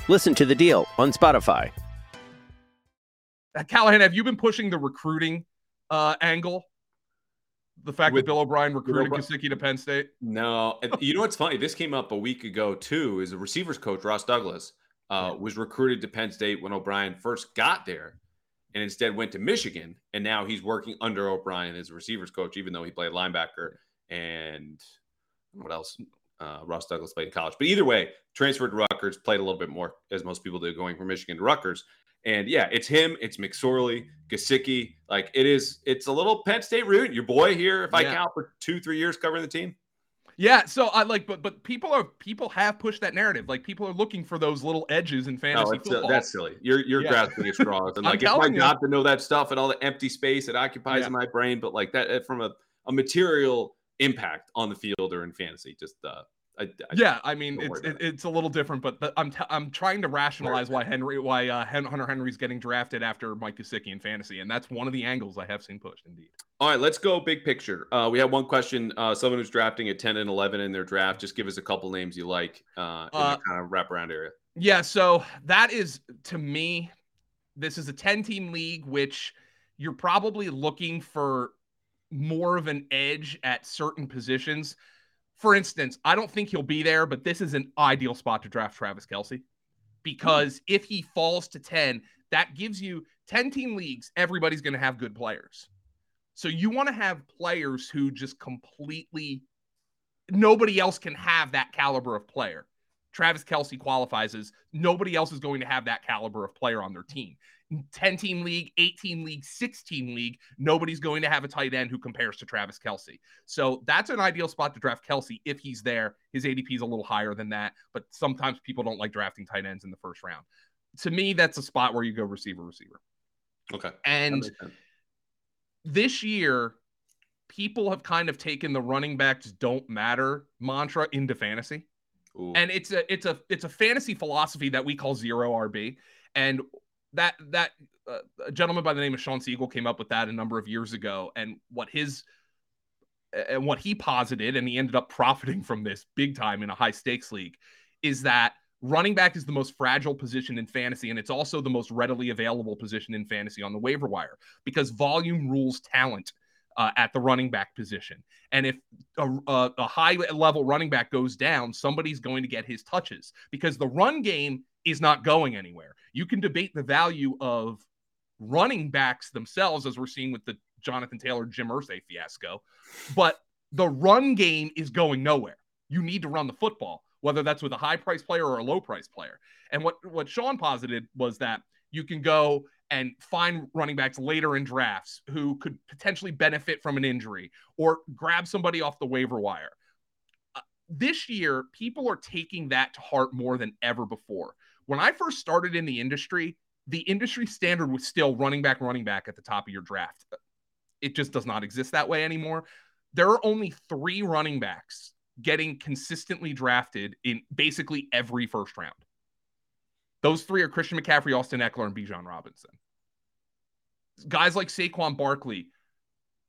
Speaker 5: Listen to the deal on Spotify.
Speaker 3: Uh, Callahan, have you been pushing the recruiting uh, angle? The fact With, that Bill O'Brien recruited Gesicki to Penn State?
Speaker 2: No. you know what's funny? This came up a week ago, too, is the receivers coach, Ross Douglas. Uh, was recruited to Penn State when O'Brien first got there and instead went to Michigan. And now he's working under O'Brien as a receivers coach, even though he played linebacker and what else? Uh, Ross Douglas played in college. But either way, transferred to Rutgers, played a little bit more, as most people do, going from Michigan to Rutgers. And yeah, it's him, it's McSorley, Gesicki. Like it is, it's a little Penn State root. Your boy here, if I count for two, three years covering the team.
Speaker 3: Yeah, so I like, but but people are people have pushed that narrative. Like people are looking for those little edges in fantasy
Speaker 2: no,
Speaker 3: football.
Speaker 2: Uh, that's silly. You're you're yeah. grasping at straws, [laughs] and like it's my job to know that stuff and all the empty space it occupies yeah. in my brain. But like that from a, a material impact on the field or in fantasy, just uh, I, I,
Speaker 3: yeah, I mean it's it, it's a little different, but the, I'm t- I'm trying to rationalize why Henry why uh, Hunter Henry's getting drafted after Mike Gesicki in fantasy, and that's one of the angles I have seen pushed. Indeed.
Speaker 2: All right, let's go big picture. Uh, we have one question. Uh, someone who's drafting at 10 and 11 in their draft. Just give us a couple names you like uh, in uh, the kind of wraparound area.
Speaker 3: Yeah, so that is to me, this is a 10 team league, which you're probably looking for more of an edge at certain positions for instance, I don't think he'll be there, but this is an ideal spot to draft Travis Kelce because mm-hmm. if he falls to 10, that gives you 10 team leagues, everybody's going to have good players. So you want to have players who just completely nobody else can have that caliber of player. Travis Kelce qualifies as nobody else is going to have that caliber of player on their team. 10 team league, 18 league, 16 league, nobody's going to have a tight end who compares to Travis Kelce. So that's an ideal spot to draft Kelce if he's there. His ADP is a little higher than that, but sometimes people don't like drafting tight ends in the first round. To me, that's a spot where you go receiver, receiver.
Speaker 2: Okay.
Speaker 3: And this year, people have kind of taken the running backs don't matter mantra into fantasy. Ooh. And it's a it's a it's a fantasy philosophy that we call zero RB. And that that uh, a gentleman by the name of Shawn Siegele came up with that a number of years ago, and what his and what he posited, and he ended up [laughs] profiting from this big time in a high stakes league, is that running back is the most fragile position in fantasy, and it's also the most readily available position in fantasy on the waiver wire because volume rules talent. Uh, at the running back position. And if a, a, a, high level running back goes down, somebody's going to get his touches because the run game is not going anywhere. You can debate the value of running backs themselves, as we're seeing with the Jonathan Taylor, Jim Irsay fiasco, but the run game is going nowhere. You need to run the football, whether that's with a high price player or a low price player. And what, what Shawn posited was that you can go and find running backs later in drafts who could potentially benefit from an injury or grab somebody off the waiver wire. This year, people are taking that to heart more than ever before. When I first started in the industry, the industry standard was still running back, running back at the top of your draft. It just does not exist that way anymore. There are only three running backs getting consistently drafted in basically every first round. Those three are Christian McCaffrey, Austin Ekeler, and Bijan Robinson. Guys like Saquon Barkley,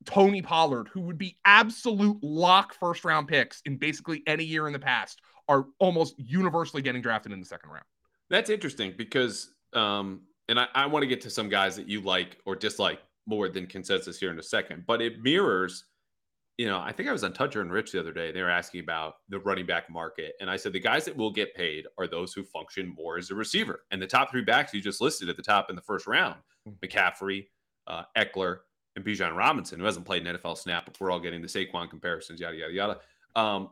Speaker 3: Tony Pollard, who would be absolute lock first round picks in basically any year in the past, are almost universally getting drafted in the second round.
Speaker 2: That's interesting because, um, and I, I want to get to some guys that you like or dislike more than consensus here in a second, but it mirrors. You know, I think I was on Toucher and Rich the other day. They were asking about the running back market. And I said the guys that will get paid are those who function more as a receiver. And the top three backs you just listed at the top in the first round hmm. McCaffrey, uh, Ekeler, and Bijan Robinson, who hasn't played an NFL snap, but we're all getting the Saquon comparisons, yada, yada, yada. Um,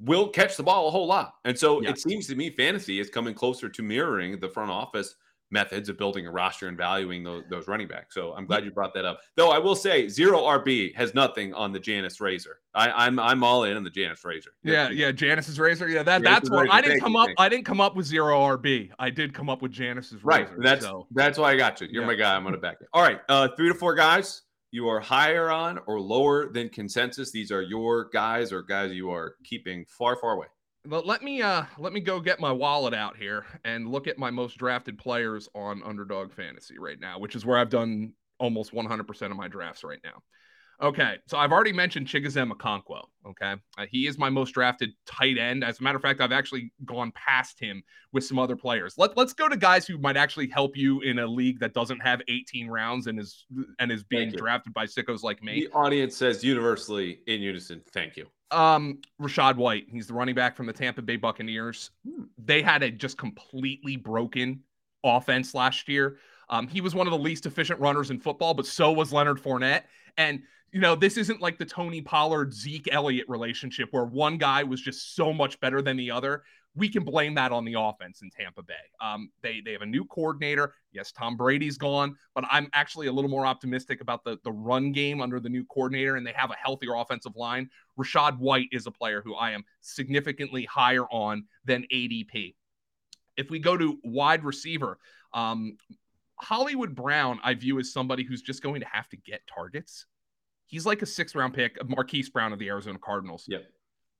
Speaker 2: will catch the ball a whole lot. And so yeah. it seems to me fantasy is coming closer to mirroring the front office methods of building a roster and valuing those, those running backs. So I'm glad you brought that up. Though I will say zero RB has nothing on the Janis razor. I, am I'm, I'm all in on the Janis razor.
Speaker 3: Yeah, yeah, Janis's razor. Yeah, that that's what I didn't come up. I didn't come up with zero RB. I did come up with Janis's
Speaker 2: right.
Speaker 3: razor.
Speaker 2: That's
Speaker 3: so.
Speaker 2: that's why I got you. You're yeah. my guy. I'm gonna back it. All right, uh, three to four guys you are higher on or lower than consensus. These are your guys or guys you are keeping far, far away.
Speaker 3: But let me uh let me go get my wallet out here and look at my most drafted players on Underdog Fantasy right now, which is where I've done almost 100% of my drafts right now. Okay, so I've already mentioned Chigoziem Okonkwo. Okay, uh, he is my most drafted tight end. As a matter of fact, I've actually gone past him with some other players. Let, let's go to guys who might actually help you in a league that doesn't have 18 rounds and is and is being drafted by sickos like me.
Speaker 2: The audience says universally in unison, "Thank you."
Speaker 3: Um, Rachaad White. He's the running back from the Tampa Bay Buccaneers. Hmm. they had a just completely broken offense last year. Um, he was one of the least efficient runners in football, but so was Leonard Fournette. And you know, this isn't like the Tony Pollard Zeke Elliott relationship where one guy was just so much better than the other. We can blame that on the offense in Tampa Bay. Um, they they have a new coordinator. Yes, Tom Brady's gone, but I'm actually a little more optimistic about the the run game under the new coordinator, and they have a healthier offensive line. Rachaad White is a player who I am significantly higher on than ADP. If we go to wide receiver, um, Hollywood Brown, I view as somebody who's just going to have to get targets. He's like a sixth round pick of Marquise Brown of the Arizona Cardinals.
Speaker 2: Yep.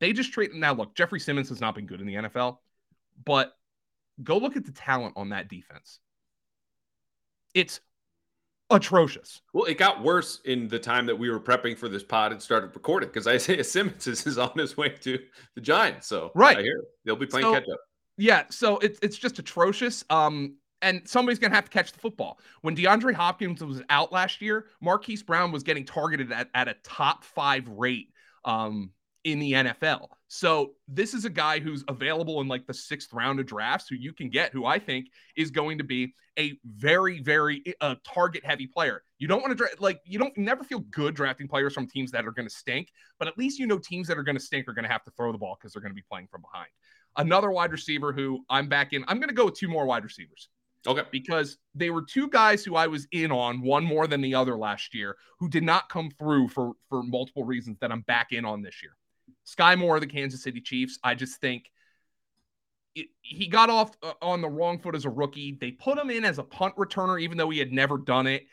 Speaker 3: They just trade now. Look, Jeffrey Simmons has not been good in the NFL, but go look at the talent on that defense. It's atrocious.
Speaker 2: Well, it got worse in the time that we were prepping for this pod and started recording because Isaiah [laughs] Simmons is on his way to the Giants. So
Speaker 3: right
Speaker 2: I hear they'll be playing
Speaker 3: So-
Speaker 2: catch up.
Speaker 3: Yeah, so it's it's just atrocious. Um, and somebody's gonna have to catch the football. When DeAndre Hopkins was out last year, Marquise Brown was getting targeted at, at a top five rate um in the NFL. So this is a guy who's available in like the sixth round of drafts who you can get, who I think is going to be a very, very uh, target heavy player. You don't want to dra- like you don't never feel good drafting players from teams that are going to stink, but at least you know teams that are going to stink are going to have to throw the ball because they're going to be playing from behind. Another wide receiver who I'm back in. I'm going to go with two more wide receivers.
Speaker 2: Okay.
Speaker 3: Because they were two guys who I was in on, one more than the other last year, who did not come through for for multiple reasons that I'm back in on this year. Sky Moore, of the Kansas City Chiefs. I just think it, he got off uh, on the wrong foot as a rookie. They put him in as a punt returner, even though he had never done it.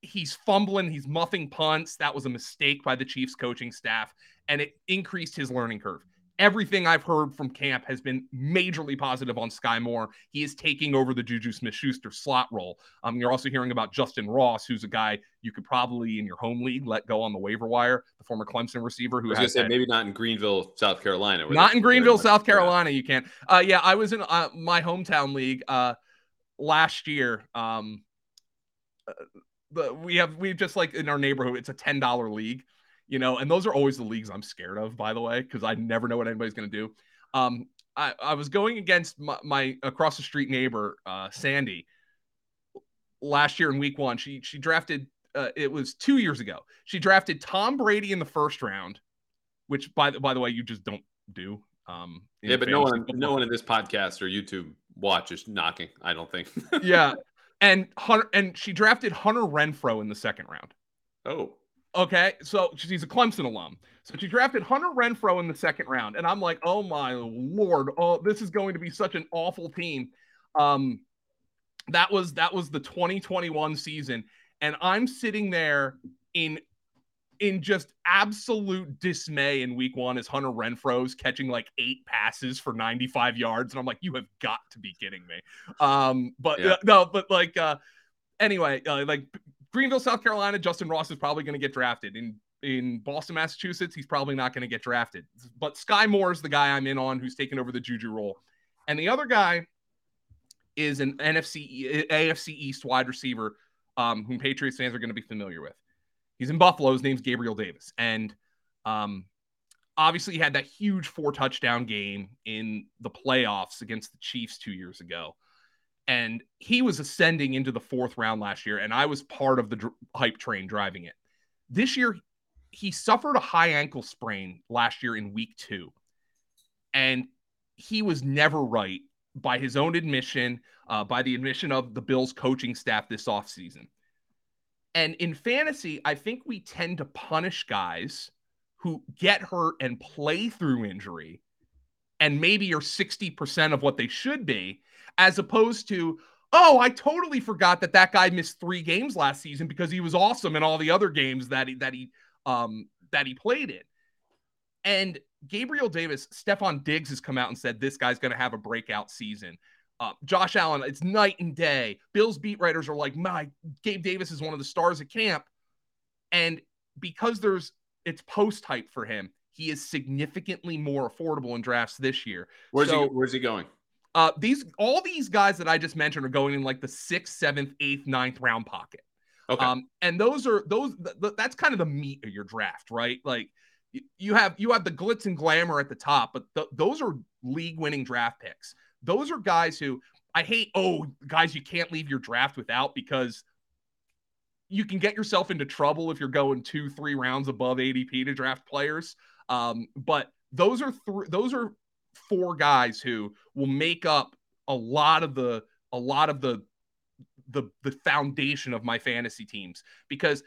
Speaker 3: He's fumbling, he's muffing punts. That was a mistake by the Chiefs coaching staff, and it increased his learning curve. Everything I've heard from camp has been majorly positive on Sky Moore. He is taking over the JuJu Smith-Schuster slot role. Um, you're also hearing about Justin Ross, who's a guy you could probably in your home league let go on the waiver wire, the former Clemson receiver who
Speaker 2: I was
Speaker 3: has
Speaker 2: say
Speaker 3: had-
Speaker 2: maybe not in Greenville, South Carolina.
Speaker 3: not in Greenville, South Carolina. You can't. Uh, yeah, I was in uh, my hometown league uh, last year. Um, uh, we have we just like in our neighborhood, it's a ten dollar league, you know, and those are always the leagues I'm scared of, by the way, because I never know what anybody's gonna do. Um, I, I was going against my, my across the street neighbor, uh, Sandy, last year in week one. She she drafted. Uh, it was two years ago. She drafted Tom Brady in the first round, which by the by the way you just don't do. Um,
Speaker 2: Yeah, but no one,
Speaker 3: football.
Speaker 2: no one in this podcast or YouTube watch is knocking. I don't think.
Speaker 3: yeah, [laughs] and Hunter and she drafted Hunter Renfrow in the second round.
Speaker 2: Oh,
Speaker 3: Okay, so she's a Clemson alum. So she drafted Hunter Renfrow in the second round, and I'm like, oh my lord, oh this is going to be such an awful team. Um, that was that was the 2021 season, and I'm sitting there in in just absolute dismay in week one as Hunter Renfrow's catching like eight passes for 95 yards, and I'm like, you have got to be kidding me. Um, but
Speaker 2: Yeah.
Speaker 3: uh, no, but like uh, anyway, uh, like Greenville, South Carolina, Justin Ross is probably going to get drafted. In in Boston, Massachusetts, he's probably not going to get drafted. But Sky Moore is the guy I'm in on who's taken over the Juju role. And the other guy is an NFC AFC East wide receiver um, whom Patriots fans are going to be familiar with. He's in Buffalo. His name's Gabriel Davis. And um, obviously, he had that huge four touchdown game in the playoffs against the Chiefs two years ago and he was ascending into the fourth round last year, and I was part of the dr- hype train driving it. This year, he suffered a high ankle sprain last year in week two, and he was never right by his own admission, uh, by the admission of the Bills coaching staff this offseason. And in fantasy, I think we tend to punish guys who get hurt and play through injury and maybe are 60% of what they should be, as opposed to, oh, I totally forgot that that guy missed three games last season because he was awesome in all the other games that he that he um that he played in. And Gabriel Davis, Stefon Diggs has come out and said this guy's going to have a breakout season. Uh, Josh Allen, it's night and day. Bills beat writers are like, my Gabe Davis is one of the stars at camp, and because there's it's post hype for him, he is significantly more affordable in drafts this year.
Speaker 2: where's
Speaker 3: So-
Speaker 2: he? Where's he going?
Speaker 3: Uh, these all these guys that I just mentioned are going in like the sixth, seventh, eighth, ninth round pocket.
Speaker 2: Okay.
Speaker 3: Um, and those are those th- th- that's kind of the meat of your draft, right? Like you have you have the glitz and glamour at the top, but th- those are league winning draft picks. Those are guys who I hate. Oh, guys, you can't leave your draft without because you can get yourself into trouble if you're going two, three rounds above ADP to draft players. Um, but those are th- those are four guys who will make up a lot of the a lot of the the the foundation of my fantasy teams because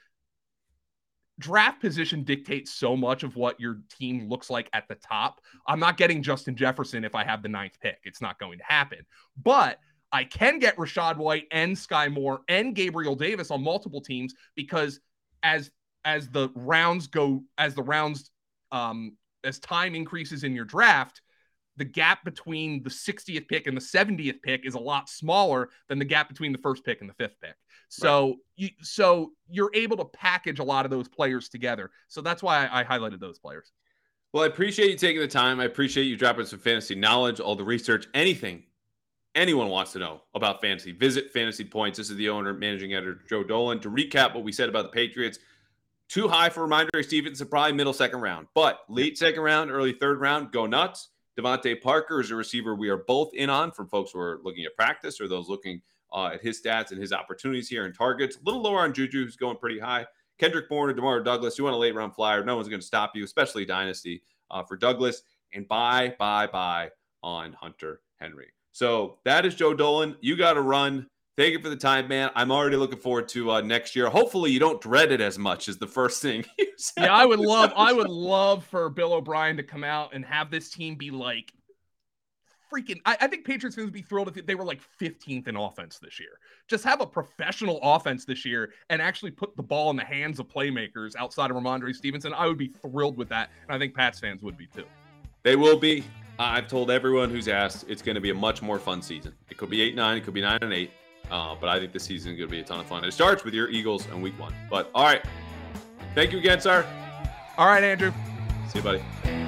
Speaker 3: draft position dictates so much of what your team looks like at the top. I'm not getting Justin Jefferson if I have the ninth pick. It's not going to happen. But I can get Rachaad White and Sky Moore and Gabriel Davis on multiple teams because as as the rounds go as the rounds um as time increases in your draft, the gap between the 60th pick and the 70th pick is a lot smaller than the gap between the first pick and the fifth pick. So right. you so you're able to package a lot of those players together. So that's why I, I highlighted those players.
Speaker 2: Well, I appreciate you taking the time. I appreciate you dropping some fantasy knowledge, all the research, anything anyone wants to know about fantasy. Visit Fantasy Points. This is the owner, managing editor Joe Dolan. To recap what we said about the Patriots, too high for Rhamondre Stevenson, probably middle second round, but late second round, early third round, go nuts. DeVante Parker is a receiver we are both in on from folks who are looking at practice or those looking uh, at his stats and his opportunities here and targets. A little lower on Juju, who's going pretty high. Kendrick Bourne or Demario Douglas, you want a late round flyer. No one's going to stop you, especially Dynasty uh, for Douglas. And buy, buy, buy on Hunter Henry. So that is Joe Dolan. You got to run. Thank you for the time, man. I'm already looking forward to uh, next year. Hopefully, you don't dread it as much as the first thing. [laughs]
Speaker 3: yeah, I would love, I would love for Bill O'Brien to come out and have this team be like freaking. I, I think Patriots fans would be thrilled if they were like 15th in offense this year. Just have a professional offense this year and actually put the ball in the hands of playmakers outside of Rhamondre Stevenson. I would be thrilled with that, and I think Pats fans would be too.
Speaker 2: They will be. I've told everyone who's asked it's going to be a much more fun season. It could be eight nine, it could be nine and eight. Uh, but I think this season is going to be a ton of fun. It starts with your Eagles in week one. But all right. Thank you again, sir.
Speaker 3: All right, Andrew.
Speaker 2: See you, buddy.